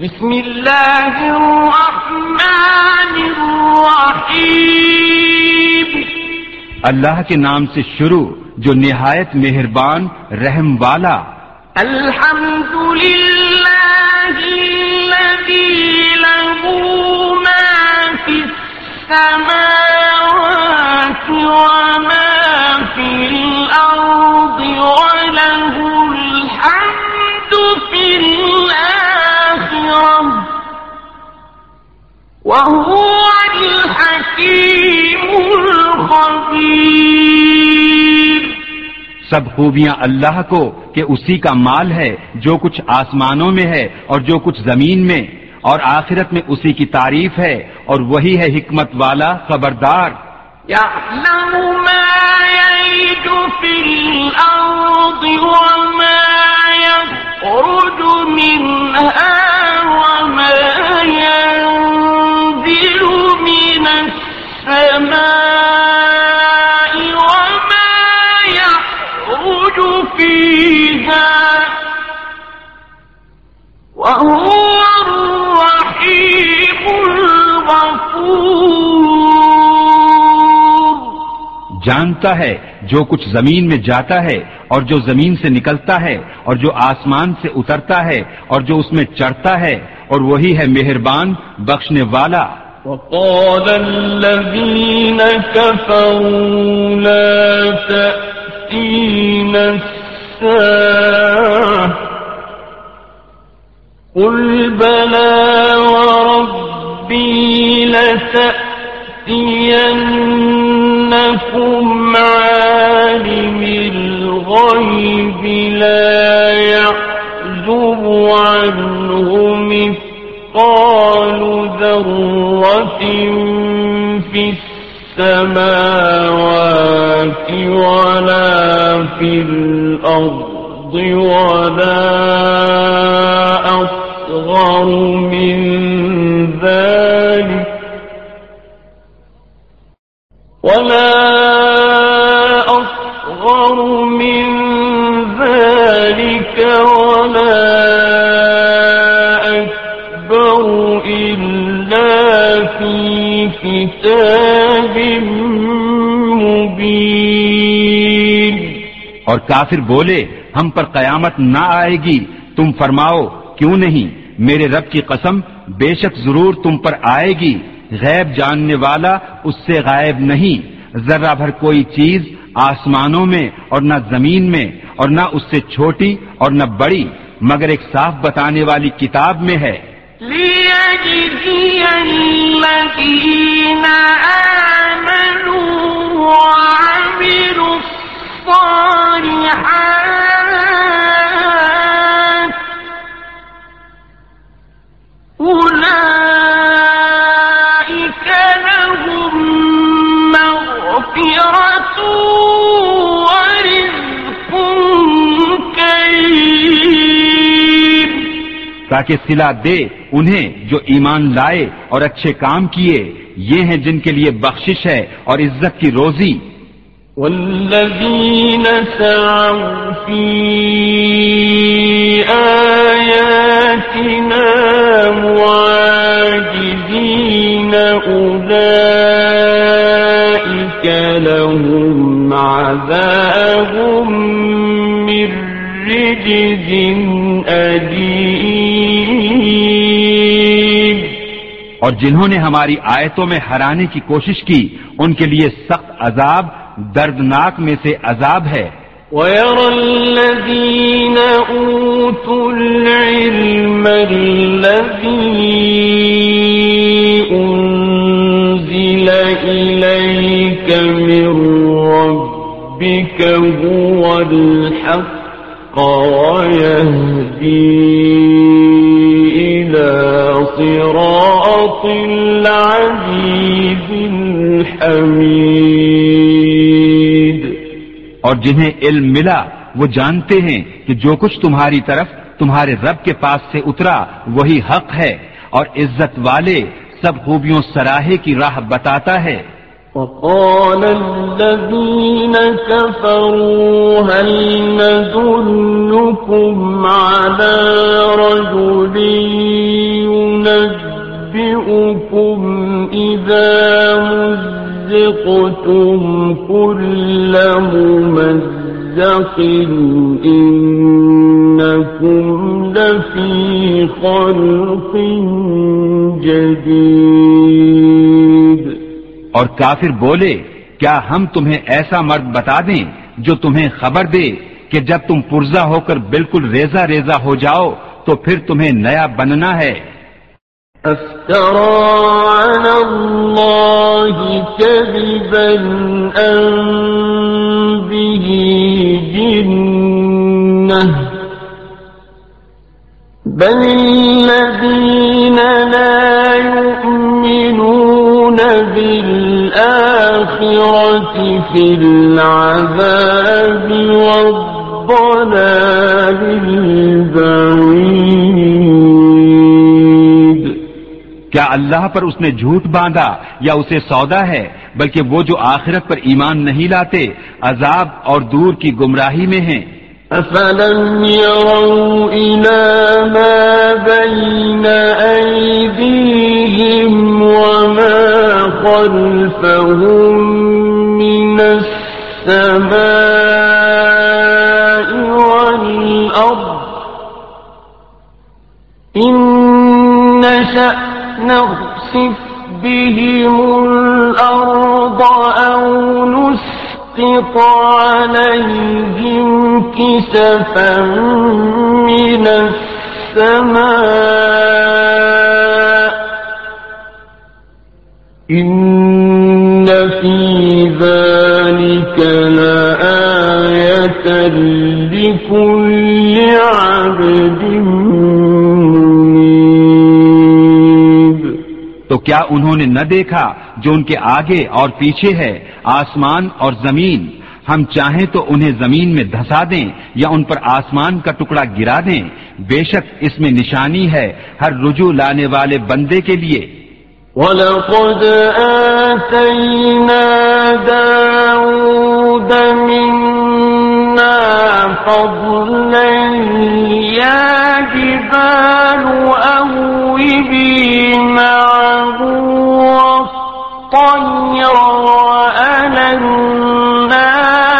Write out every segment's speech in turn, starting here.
بسم اللہ الرحمن الرحیم اللہ کے نام سے شروع جو نہایت مہربان رحم والا۔ الحمد للہ الذي له ما في السماوات وما وهو الحكيم الخبير سب خوبیاں اللہ کو کہ اسی کا مال ہے جو کچھ آسمانوں میں ہے اور جو کچھ زمین میں، اور آخرت میں اسی کی تعریف ہے اور وہی ہے حکمت والا خبردار۔ يعلم ما يلج في الأرض وما يخرج منها وما وهو الرحيم الغفور جانتا ہے جو کچھ زمین میں جاتا ہے اور جو زمین سے نکلتا ہے اور جو آسمان سے اترتا ہے اور جو اس میں چڑھتا ہے اور وہی ہے مہربان بخشنے والا۔ وقال الذين كفروا لا تأتينا الساعة قل بلى وربي لتأتينكم عالم الغيب لا يعزب عنه مثقال ذرة في السماوات ولا في الأرض الأرض ولا أصغر من ذلك ولا أصغر من ذلك ولا أكبر إلا في كتاب مبين اور کافر بولے ہم پر قیامت نہ آئے گی۔ تم فرماؤ، کیوں نہیں؟ میرے رب کی قسم، بے شک ضرور تم پر آئے گی۔ غیب جاننے والا اس سے غائب نہیں۔ ذرہ بھر کوئی چیز آسمانوں میں اور نہ زمین میں اور نہ اس سے چھوٹی اور نہ بڑی، مگر ایک صاف بتانے والی کتاب میں ہے۔ آمنوا وعملوا الصالحات أولئك لهم مغفرة ورزق كريم. تاکہ صلہ دے انہیں جو ایمان لائے اور اچھے کام کیے، یہ ہیں جن کے لیے بخشش ہے اور عزت کی روزی۔ والذين سعوا في آياتنا معاجزين أولئك لهم عذاب من رجز أليم. اور جنہوں نے ہماری آیتوں میں ہرانے کی کوشش کی، ان کے لیے سخت عذاب دردناک میں سے عذاب ہے۔ ويرى الَّذِينَ أُوتُوا الْعِلْمَ الذي أُنزِلَ إِلَيْكَ من ربك هُوَ الحق ويهدي إلى صراط العزيز الحميد. اور جنہیں علم ملا، وہ جانتے ہیں کہ جو کچھ تمہاری طرف تمہارے رب کے پاس سے اترا، وہی حق ہے اور عزت والے سب خوبیوں سراہے کی راہ بتاتا ہے۔ وقال الذين كفروا هل ندلكم على رجل أنبئكم إذا مزقتم كل ممزق إنكم لفي خلق جديد اور کافر بولے، کیا ہم تمہیں ایسا مرد بتا دیں جو تمہیں خبر دے کہ جب تم پرزا ہو کر بالکل ریزا ریزا ہو جاؤ، تو پھر تمہیں نیا بننا ہے؟ أفترى بالآخرة في العذاب والضلال البعيد. کیا اللہ پر اس نے جھوٹ باندھا یا اسے سودا ہے بلکہ وہ جو آخرت پر ایمان نہیں لاتے عذاب اور دور کی گمراہی میں ہیں؟ أفلم يروا إلى ما بين أيديهم وما خلفهم من السماء والأرض. إن نشأ نخسف بهم الأرض أو نسقط عليهم كسفا من السماء إن في ذلك لآية لكل عبد منيب۔ تو کیا انہوں نے نہ دیکھا جو ان کے آگے اور پیچھے ہے، آسمان اور زمین؟ ہم چاہیں تو انہیں زمین میں دھسا دیں یا ان پر آسمان کا ٹکڑا گرا دیں۔ بے شک اس میں نشانی ہے ہر رجوع لانے والے بندے کے لیے۔ وَلَقَدْ آتَيْنَا دَاوُودَ مِنَّا فَضْلًا يَا جِبَالُ أَوِّبِي مَعَهُ وَالطَّيْرَ وَأَلَنَّا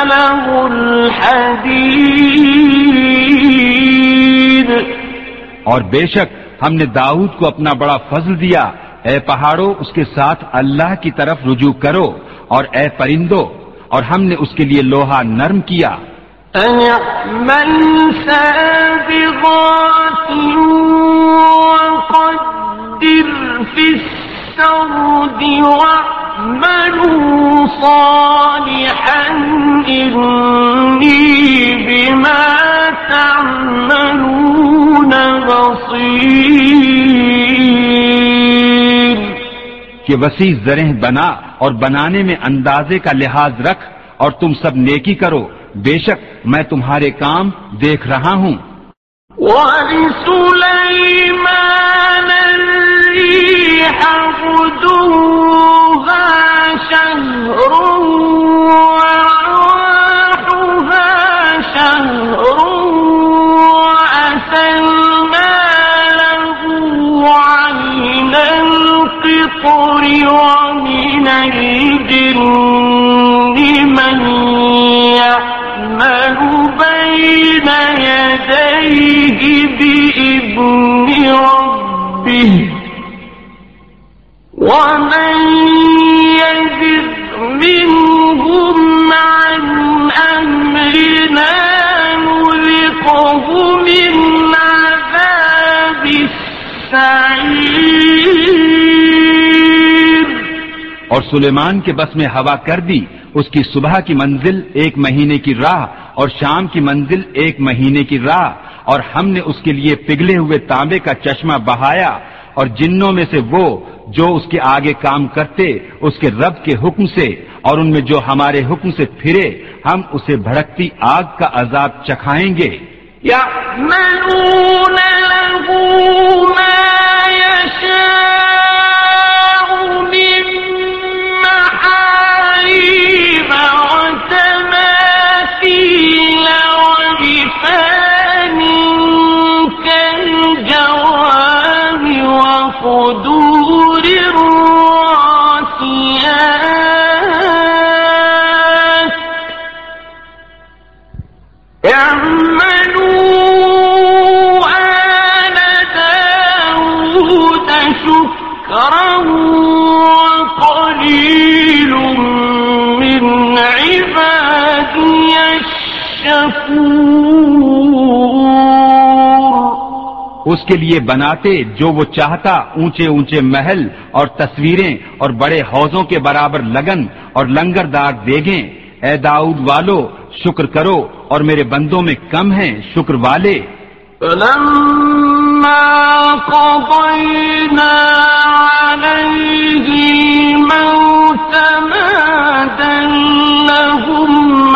لَهُ الْحَدِيدَ اور بے شک ہم نے داؤد کو اپنا بڑا فضل دیا اے پہاڑوں، اس کے ساتھ اللہ کی طرف رجوع کرو اور اے پرندو اور ہم نے اس کے لیے لوہا نرم کیا۔ اعمل سابغات وقدر في السرد واعملوا صالحا إني بما تعملون بصير کہ وسیع زرہ بنا اور بنانے میں اندازے کا لحاظ رکھ اور تم سب نیکی کرو۔ بے شک میں تمہارے کام دیکھ رہا ہوں۔ شهر القطر ومن الجن من يعمل بين يديه بإذن ربه ومن يزد منهم عن أمرنا نذقه من عذاب السعير اور سلیمان کے بس میں ہوا کر دی، اس کی صبح کی منزل ایک مہینے کی راہ اور شام کی منزل ایک مہینے کی راہ، اور ہم نے اس کے لیے پگھلے ہوئے تانبے کا چشمہ بہایا، اور جنوں میں سے وہ جو اس کے آگے کام کرتے، اس کے رب کے حکم سے، اور ان میں جو ہمارے حکم سے پھرے، ہم اسے بھڑکتی آگ کا عذاب چکھائیں گے۔ يعملون ودور راسيات اعملوا آل داود شكرا وقليل من عبادي الشكور. اس کے لیے بناتے جو وہ چاہتا اونچے اونچے محل اور تصویریں اور بڑے حوضوں کے برابر لگن اور لنگردار دیگیں۔ اے داؤد والو، شکر کرو اور میرے بندوں میں کم ہیں، شکر والے۔ فلما قضينا عليه الموت ما دلهم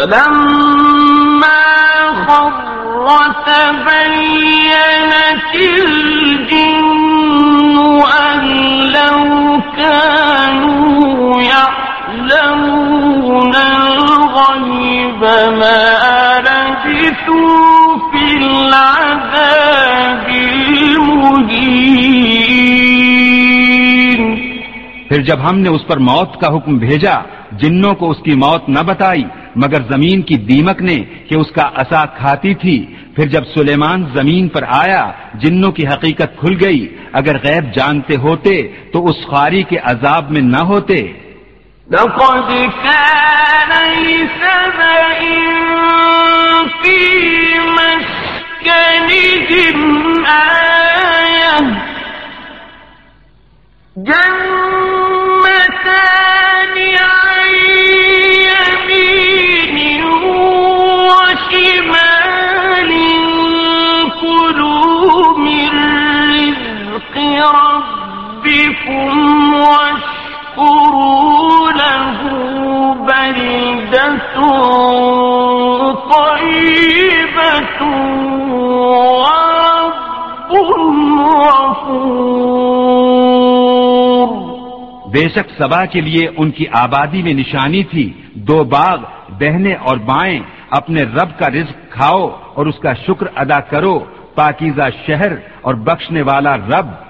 فلما خر تبينت الجن أن لو كانوا يعلمون الغيب ما لبثوا في العذاب المهين. پھر جب ہم نے اس پر موت کا حکم بھیجا، جنوں کو اس کی موت نہ بتائی مگر زمین کی دیمک نے کہ اس کا اصا کھاتی تھی، پھر جب سلیمان زمین پر آیا، جنوں کی حقیقت کھل گئی، اگر غیب جانتے ہوتے تو اس خاری کے عذاب میں نہ ہوتے۔ لقد كان في مسكنهم آية. جنتان واشكروا له بلدة طيبة ورب غفور بے شک سبا کے لیے ان کی آبادی میں نشانی تھی۔ دو باغ بہنے اور بائیں، اپنے رب کا رزق کھاؤ اور اس کا شکر ادا کرو۔ پاکیزہ شہر اور بخشنے والا رب۔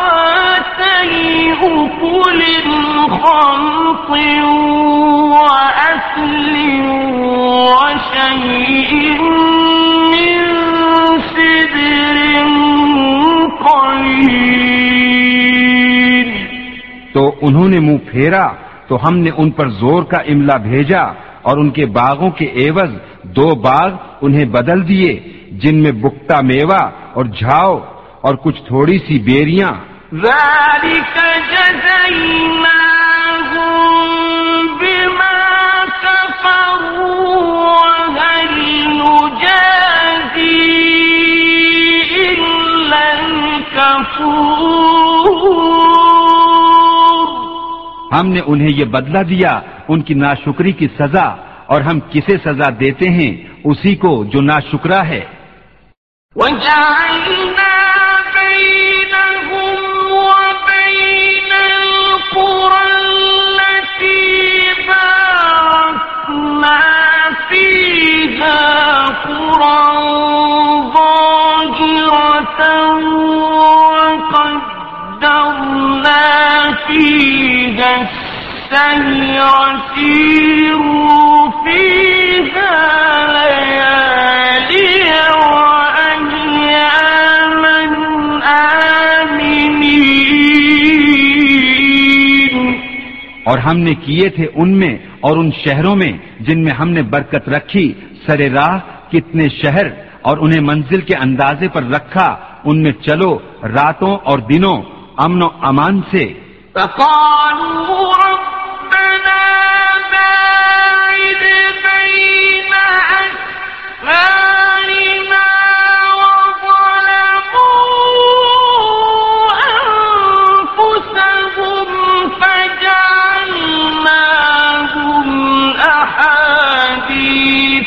أكل خمط وأكل وشيء من سدر قليل تو انہوں نے منہ پھیرا، تو ہم نے ان پر زور کا املا بھیجا اور ان کے باغوں کے ایوز دو باغ انہیں بدل دیے، جن میں بکتا میوہ اور جھاؤ اور کچھ تھوڑی سی بیریاں۔ ذلك جزيناهم بما كفروا وهل نجازي إلا الكفور. ہم نے انہیں یہ بدلہ دیا ان کی ناشکری کی سزا اور ہم کسے سزا دیتے ہیں؟ اسی کو جو ناشکرا ہے۔ وجعلنا اور ہم نے کیے تھے ان میں اور ان شہروں میں جن میں ہم نے برکت رکھی سر راہ کتنے شہر اور انہیں منزل کے اندازے پر رکھا، ان میں چلو راتوں اور دنوں امن و امان سے۔ فقالوا ربنا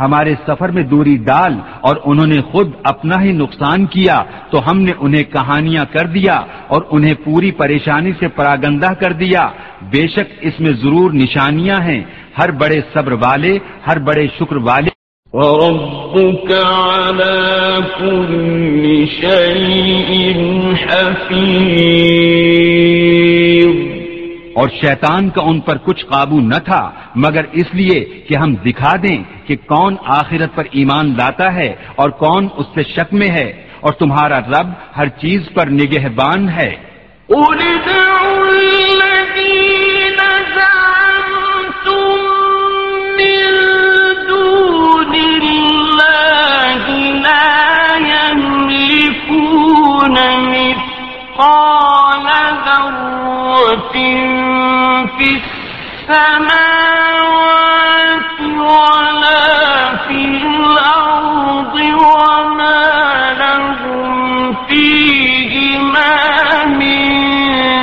ہمارے سفر میں دوری ڈال اور انہوں نے خود اپنا ہی نقصان کیا، تو ہم نے انہیں کہانیاں کر دیا اور انہیں پوری پریشانی سے پراگندہ کر دیا۔ بے شک اس میں ضرور نشانیاں ہیں۔ ہر بڑے صبر والے، ہر بڑے شکر والے۔ وربك على كل شيء حفيظ۔ اور شیطان کا ان پر کچھ قابو نہ تھا، مگر اس لیے کہ ہم دکھا دیں کہ کون آخرت پر ایمان لاتا ہے اور کون اس سے شک میں ہے، اور تمہارا رب ہر چیز پر نگہبان ہے۔ من مثقال ذرة في السماوات ولا في الأرض وما لهم فيهما من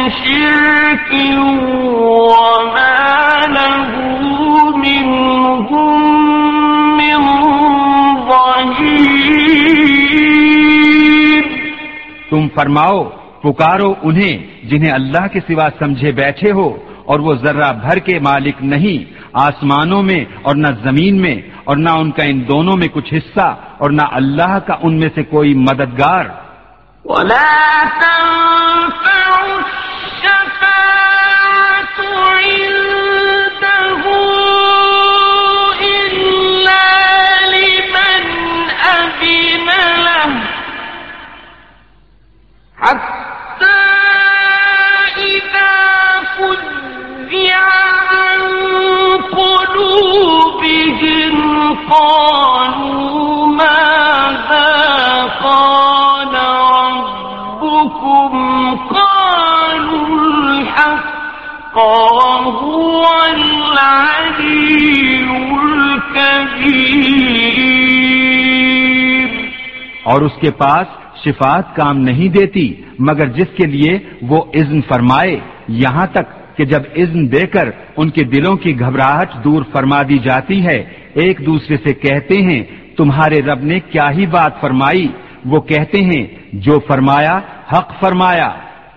شرك وما له منهم من ظهير. تم فرماؤ پکارو انہیں جنہیں اللہ کے سوا سمجھے بیٹھے ہو اور وہ ذرہ بھر کے مالک نہیں، آسمانوں میں اور نہ زمین میں اور نہ ان کا ان دونوں میں کچھ حصہ اور نہ اللہ کا ان میں سے کوئی مددگار۔ ولا فزع عن قلوبهم، قالوا ماذا قال ربكم؟ قالوا الحق وهو العلي الكبير. اور اس کے پاس شفاعت کام نہیں دیتی، مگر جس کے لیے وہ اذن فرمائے، یہاں تک کہ جب اذن دے کر ان کے دلوں کی گھبراہٹ دور فرما دی جاتی ہے، ایک دوسرے سے کہتے ہیں، تمہارے رب نے کیا ہی بات فرمائی؟ وہ کہتے ہیں، جو فرمایا، حق فرمایا،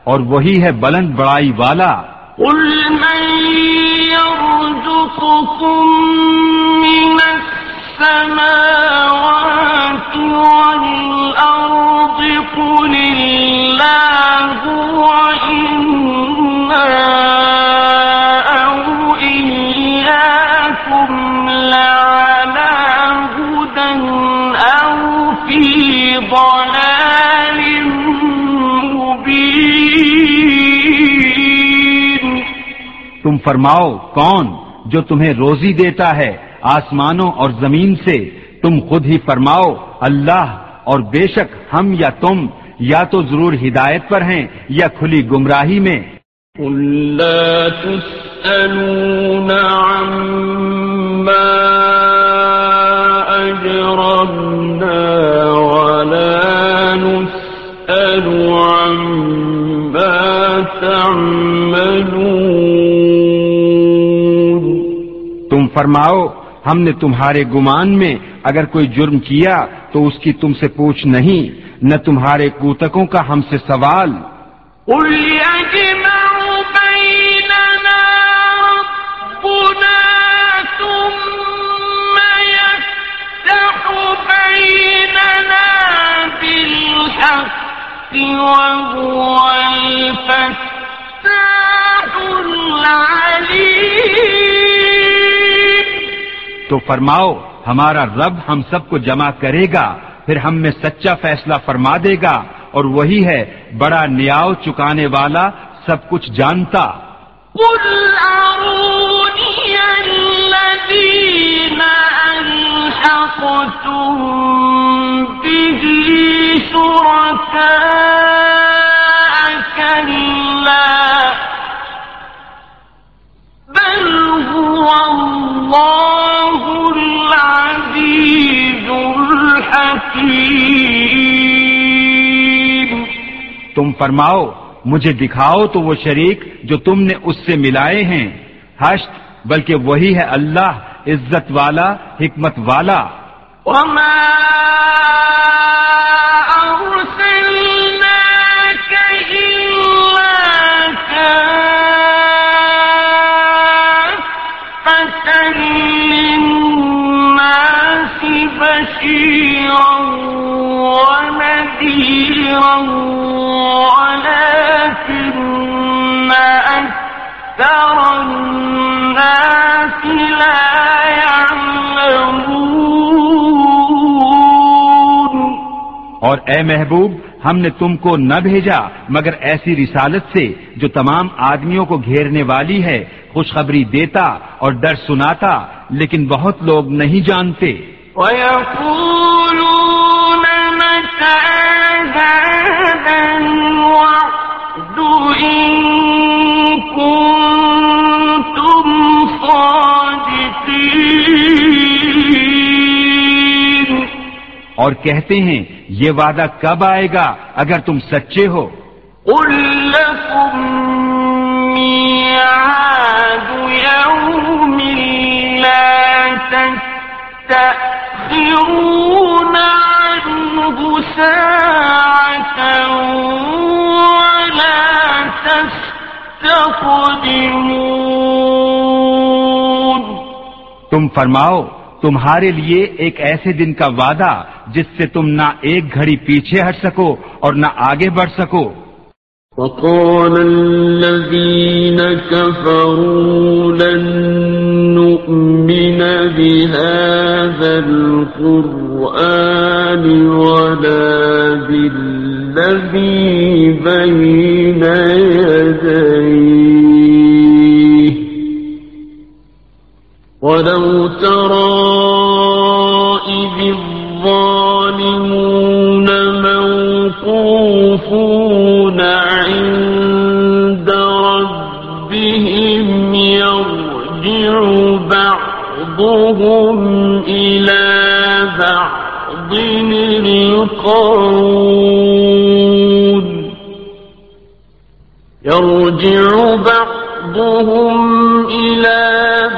اور وہی ہے بلند بڑائی والا۔ قل من فرماؤ، کون جو تمہیں روزی دیتا ہے آسمانوں اور زمین سے؟ تم خود ہی فرماؤ، اللہ، اور بے شک ہم یا تم یا تو ضرور ہدایت پر ہیں یا کھلی گمراہی میں۔ قل لا تسألون عما أجرمنا ولا نسأل عما تعملون۔ فرماؤ، ہم نے تمہارے گمان میں اگر کوئی جرم کیا تو اس کی تم سے پوچھ نہیں، نہ تمہارے کوتکوں کا ہم سے سوال۔ وهو الفتاح العليم۔ تو فرماؤ، ہمارا رب ہم سب کو جمع کرے گا، پھر ہم میں سچا فیصلہ فرما دے گا، اور وہی ہے، بڑا نیاؤ چکانے والا سب کچھ جانتا۔ قل الذين به شركاء كلا تم فرماؤ مجھے دکھاؤ تو وہ شریک جو تم نے اس سے ملائے ہیں۔ ہشت بلکہ وہی ہے اللہ عزت والا حکمت والا۔ وما ولكن أكثر الناس لا يعلمون. اور اے محبوب ہم نے تم کو نہ بھیجا مگر ایسی رسالت سے جو تمام آدمیوں کو گھیرنے والی ہے خوشخبری دیتا اور ڈر سناتا لیکن بہت لوگ نہیں جانتے۔ ويقولون اور کہتے ہیں یہ وعدہ کب آئے گا اگر تم سچے ہو؟ يوم لا تستأخرون عنه ساعة ولا تستقدمون. تم فرماؤ تمہارے لیے ایک ایسے دن کا وعدہ جس سے تم نہ ایک گھڑی پیچھے ہٹ سکو اور نہ آگے بڑھ سکو۔ وقال الذين كفروا لن القرآن ولا بالذي بين يديه. ولو ترى القول يرجع بعضهم إلى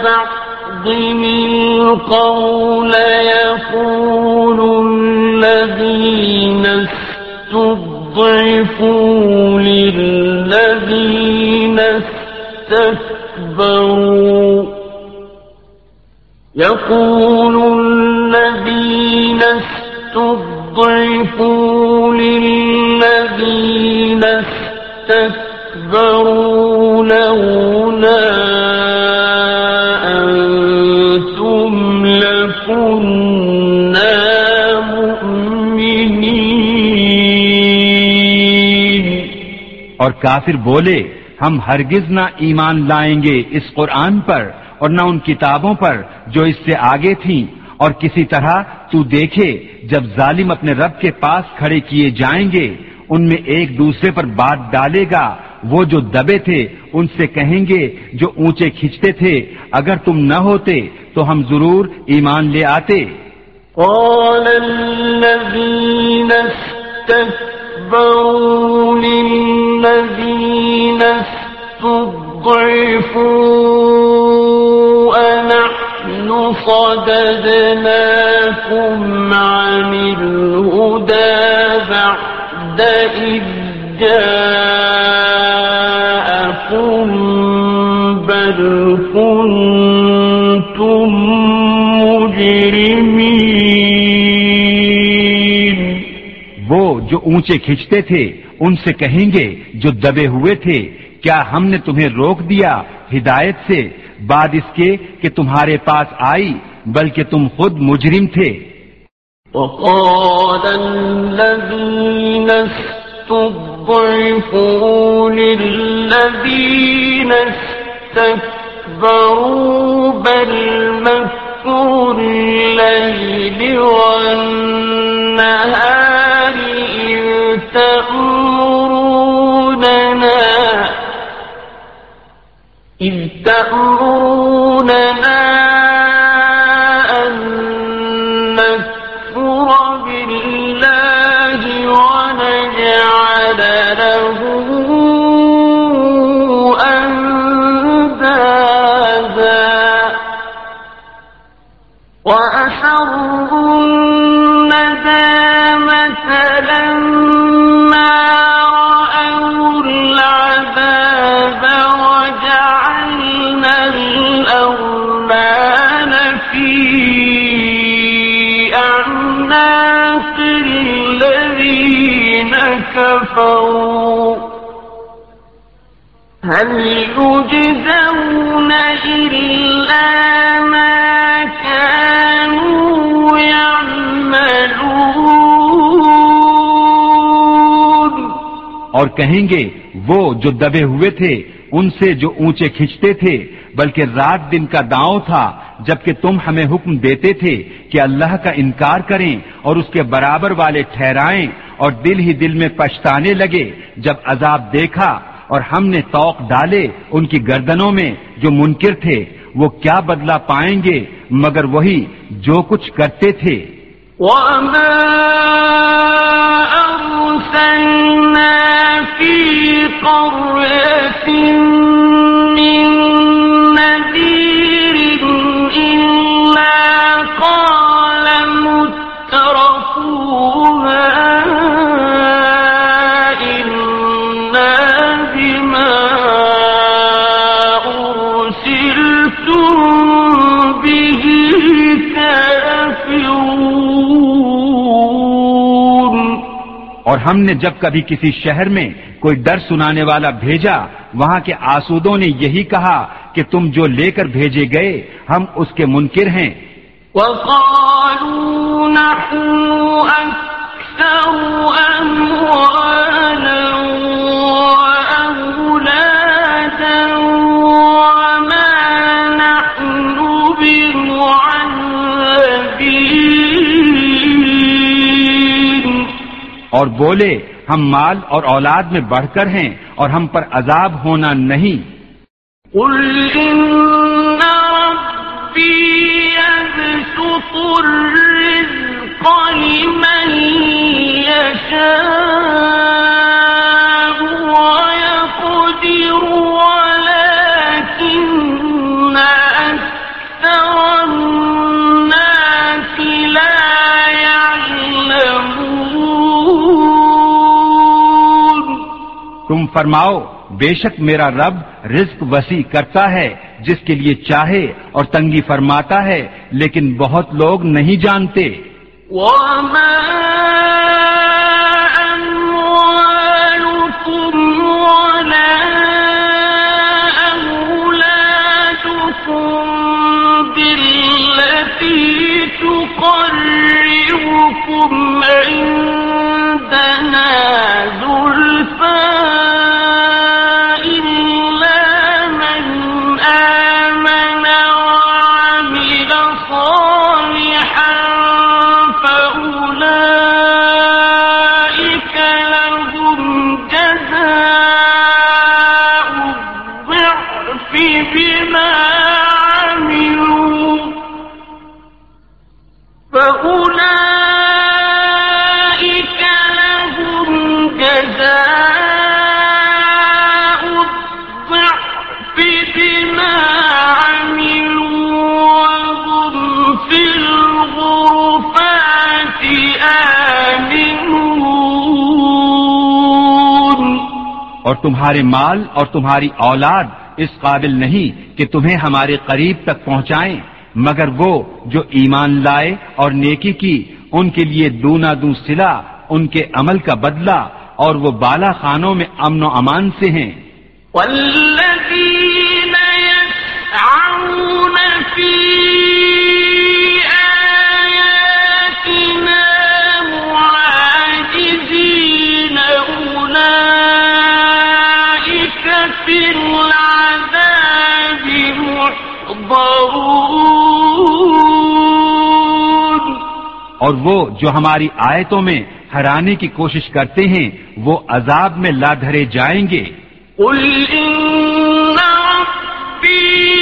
بعض القول يقول الذين استضعفوا للذين استكبروا. يقول الذين استضعفوا للذين استكبروا لولا أنتم لكنا مؤمنين اور کافر بولے، ہم ہرگز نہ ایمان لائیں گے اس قرآن پر اور نہ ان کتابوں پر جو اس سے آگے تھیں۔ اور کسی طرح تو دیکھے جب ظالم اپنے رب کے پاس کھڑے کیے جائیں گے، ان میں ایک دوسرے پر بات ڈالے گا۔ وہ جو دبے تھے، ان سے کہیں گے، جو اونچے کھنچتے تھے، اگر تم نہ ہوتے تو ہم ضرور ایمان لے آتے۔ قال الذين استكبروا للذين استضعفوا أنحن صددناكم عن الهدى بعد إذ جاءكم بل كنتم مجرمين. وہ جو اونچے کھنچتے تھے، ان سے کہیں گے، جو دبے ہوئے تھے، کیا ہم نے تمہیں روک دیا ہدایت سے؟ بعد اس کے کہ تمہارے پاس آئی، بلکہ تم خود مجرم تھے۔ وقال الذين استضعفوا للذين استكبروا بل مكر الليل والنهار تأمروننا كفروا هل يجزون إلا ما كانوا يعملون اور کہیں گے، وہ جو دبے ہوئے تھے، ان سے جو اونچے کھنچتے تھے، بلکہ رات دن کا داؤں تھا جبکہ تم ہمیں حکم دیتے تھے کہ اللہ کا انکار کریں اور اس کے برابر والے ٹھہرائیں اور دل ہی دل میں پچھتانے لگے جب عذاب دیکھا اور ہم نے توق ڈالے ان کی گردنوں میں جو منکر تھے، وہ کیا بدلہ پائیں گے؟ مگر وہی جو کچھ کرتے تھے۔ وما أرسلنا في قرية من نذير ہم نے جب کبھی کسی شہر میں کوئی ڈر سنانے والا بھیجا، وہاں کے آسودوں نے یہی کہا کہ تم جو لے کر بھیجے گئے، ہم اس کے منکر ہیں۔ وقالوا نحن أكثر اور بولے، ہم مال اور اولاد میں بڑھ کر ہیں اور ہم پر عذاب ہونا نہیں۔ قل ان ربی يبسط الرزق لمن يشاء فرماؤ، بے شک میرا رب رزق وسیع کرتا ہے، جس کے لیے چاہے اور تنگی فرماتا ہے، لیکن بہت لوگ نہیں جانتے۔ وما عندنا تمہارے مال اور تمہاری اولاد اس قابل نہیں کہ تمہیں ہمارے قریب تک پہنچائیں، مگر وہ جو ایمان لائے اور نیکی کی، ان کے لیے دونا دو سلا، ان کے عمل کا بدلہ، اور وہ بالا خانوں میں امن و امان سے ہیں۔ والذين يسعون في اور وہ جو ہماری آیتوں میں ہرانے کی کوشش کرتے ہیں، وہ عذاب میں لا دھرے جائیں گے۔ قل إن ربي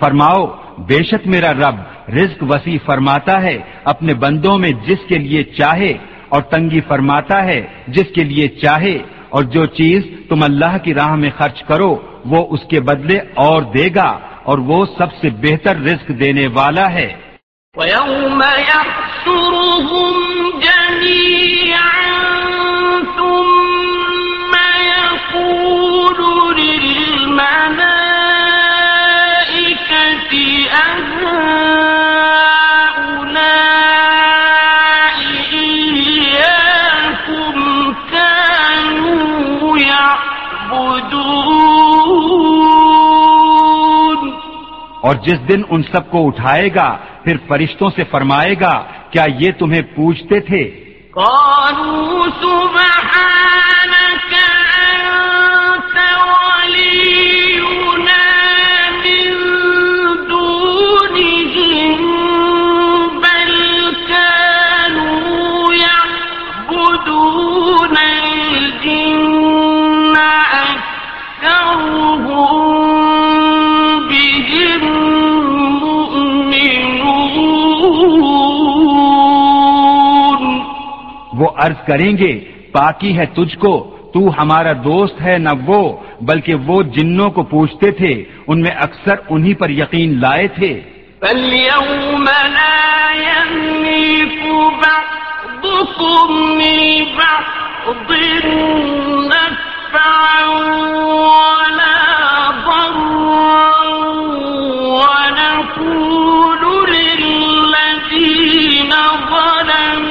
فرماؤ، بے شک میرا رب رزق وسیع فرماتا ہے، اپنے بندوں میں جس کے لیے چاہے اور تنگی فرماتا ہے، جس کے لیے چاہے۔ اور جو چیز تم اللہ کی راہ میں خرچ کرو، وہ اس کے بدلے اور دے گا، اور وہ سب سے بہتر رزق دینے والا ہے۔ ويوم اور جس دن ان سب کو اٹھائے گا، پھر فرشتوں سے فرمائے گا، کیا یہ تمہیں پوچھتے تھے؟ سبحان عرض کریں گے، پاکی ہے تجھ کو، تو ہمارا دوست ہے نہ وہ، بلکہ وہ جنوں کو پوچھتے تھے، ان میں اکثر انہی پر یقین لائے تھے۔ فاليوم لا يملك بعضكم لبعض نفعا ولا ضرا ونقول للذين ظلموا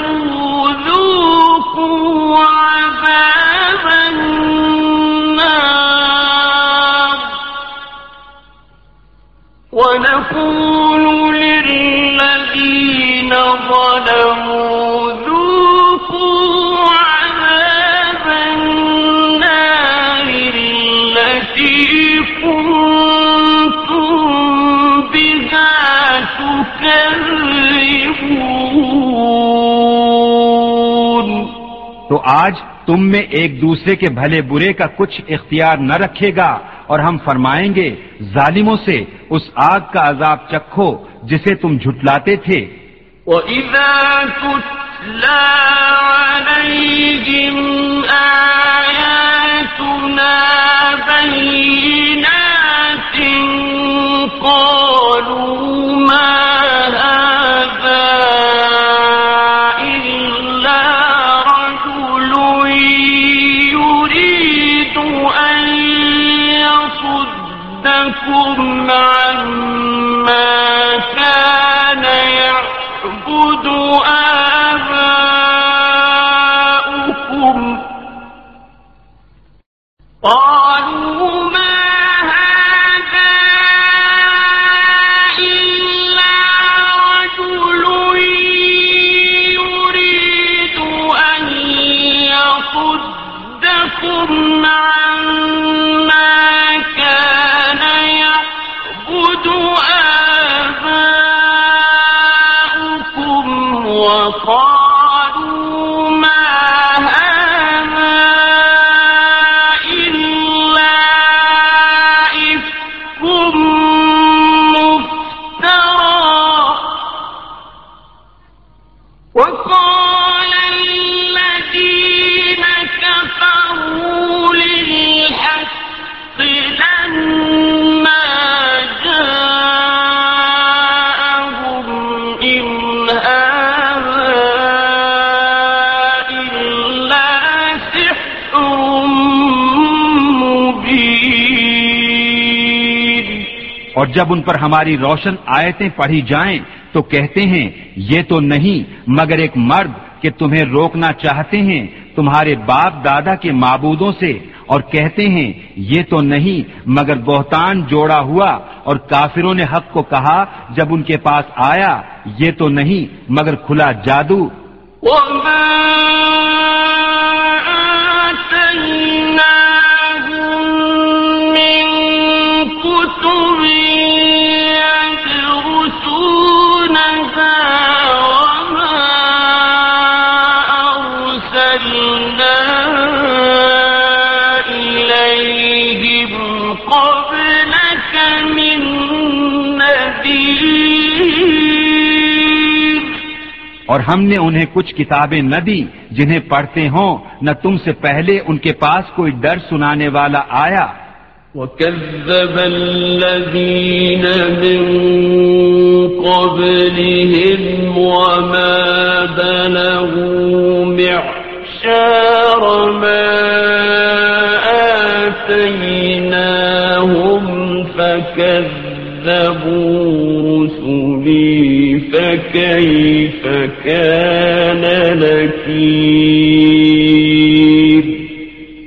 ونقول للذين ظلموا ذوقوا عذاب النار التي كنتم بها تكذبون. تو آج تم میں ایک دوسرے کے بھلے برے کا کچھ اختیار نہ رکھے گا اور ہم فرمائیں گے، ظالموں سے اس آگ کا عذاب چکھو جسے تم جھٹلاتے تھے۔ وَإِذَا تُتْلَى عَلَيْهِمْ آيَاتُنَا بَيِّنَاتٍ قَالُوا مَا عَمَّا اور جب ان پر ہماری روشن آیتیں پڑھی جائیں تو کہتے ہیں، یہ تو نہیں، مگر ایک مرد کہ تمہیں روکنا چاہتے ہیں، تمہارے باپ دادا کے معبودوں سے۔ اور کہتے ہیں، یہ تو نہیں، مگر بہتان جوڑا ہوا۔ اور کافروں نے حق کو کہا، جب ان کے پاس آیا، یہ تو نہیں، مگر کھلا جادو۔ اور ہم نے انہیں کچھ کتابیں نہ دی جنہیں پڑھتے ہوں، نہ تم سے پہلے ان کے پاس کوئی ڈر سنانے والا آیا۔ وكذب الذين من قبلهم وما بلغوا معشار ما آتيناهم فكذبوا رسلي فكيف كان نكير؟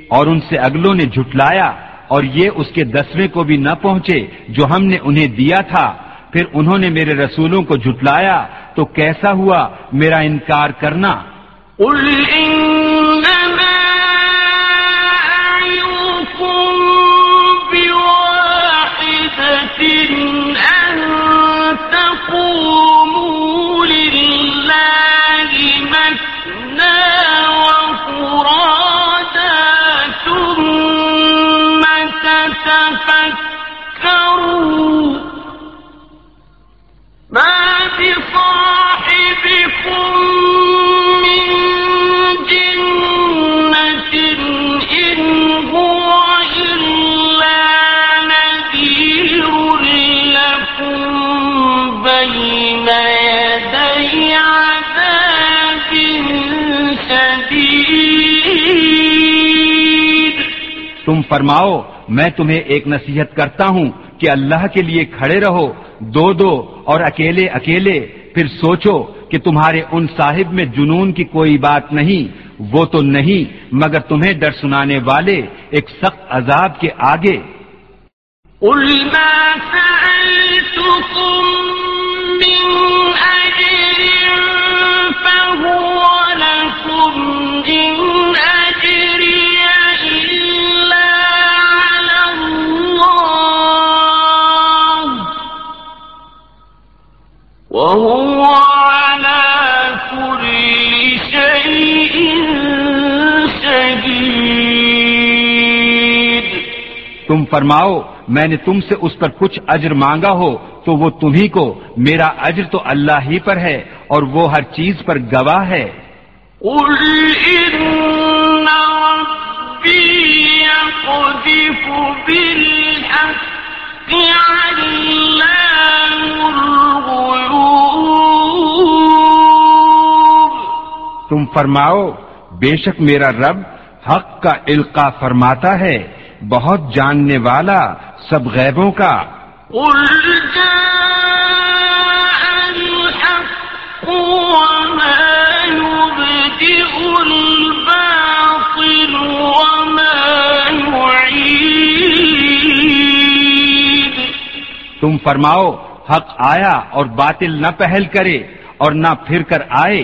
اور ان سے اگلوں نے جھٹلایا اور یہ اس کے دسویں کو بھی نہ پہنچے جو ہم نے انہیں دیا تھا۔ پھر انہوں نے میرے رسولوں کو جھٹلایا تو کیسا ہوا میرا انکار کرنا؟ قل انما فرماؤ، میں تمہیں ایک نصیحت کرتا ہوں کہ اللہ کے لیے کھڑے رہو، دو دو اور اکیلے اکیلے، پھر سوچو کہ تمہارے ان صاحب میں جنون کی کوئی بات نہیں، وہ تو نہیں، مگر تمہیں ڈر سنانے والے ایک سخت عذاب کے آگے۔ قل ما سألتكم من أجر فهو لكم فرماؤ میں نے تم سے اس پر کچھ اجر مانگا ہو تو وہ تمہیں کو میرا اجر تو اللہ ہی پر ہے اور وہ ہر چیز پر گواہ ہے۔ قل تم فرماؤ بے شک میرا رب حق کا القا فرماتا ہے۔ بہت جاننے والا سب غیبوں کا۔ قل جاء الحق وما يبدئ الباطل وما يعيد۔ تم فرماؤ حق آیا اور باطل نہ پہل کرے اور نہ پھر کر آئے۔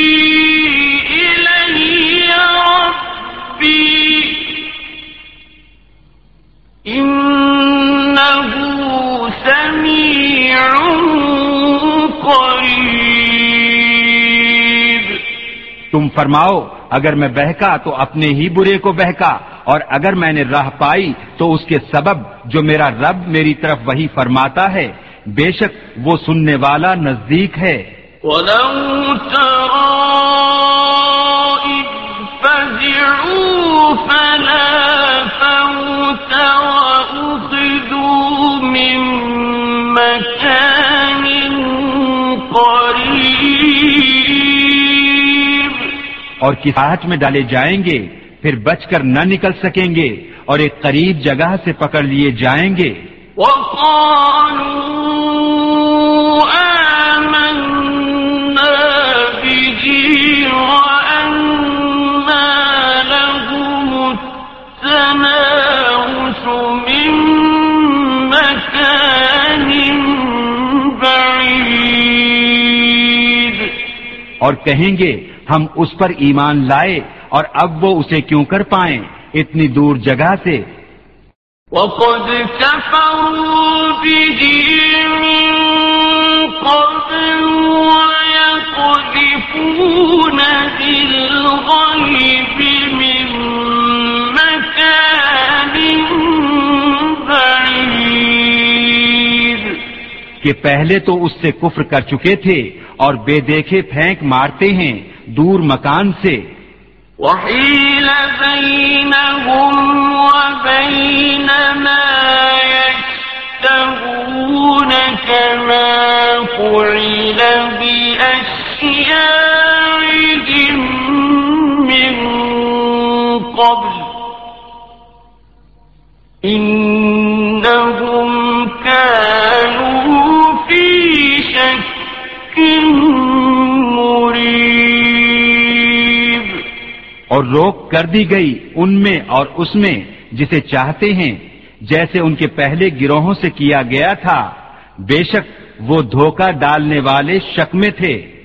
فرماؤ، اگر میں بہکا تو اپنے ہی برے کو بہکا، اور اگر میں نے راہ پائی تو اس کے سبب جو میرا رب میری طرف وہی فرماتا ہے، بے شک وہ سننے والا نزدیک ہے۔ ولو ترى اور کساہٹ میں ڈالے جائیں گے پھر بچ کر نہ نکل سکیں گے اور ایک قریب جگہ سے پکڑ لیے جائیں گے۔ اور کہیں گے ہم اس پر ایمان لائے اور اب وہ اسے کیوں کر پائیں؟ اتنی دور جگہ سے۔ وقد كفروا به من قبل ويقذفون بالغيب من مكان بعيد۔ کہ پہلے تو اس سے کفر کر چکے تھے اور بے دیکھے پھینک مارتے ہیں۔ دور مکان سے۔ وحيل بينهم وبين ما يشتهون كما فعل بأشياعهم من قبل إنهم كانوا اور روک کر دی گئی ان میں اور اس میں جسے چاہتے ہیں، جیسے ان کے پہلے گروہوں سے کیا گیا تھا۔ بے شک وہ دھوکہ ڈالنے والے شک میں تھے۔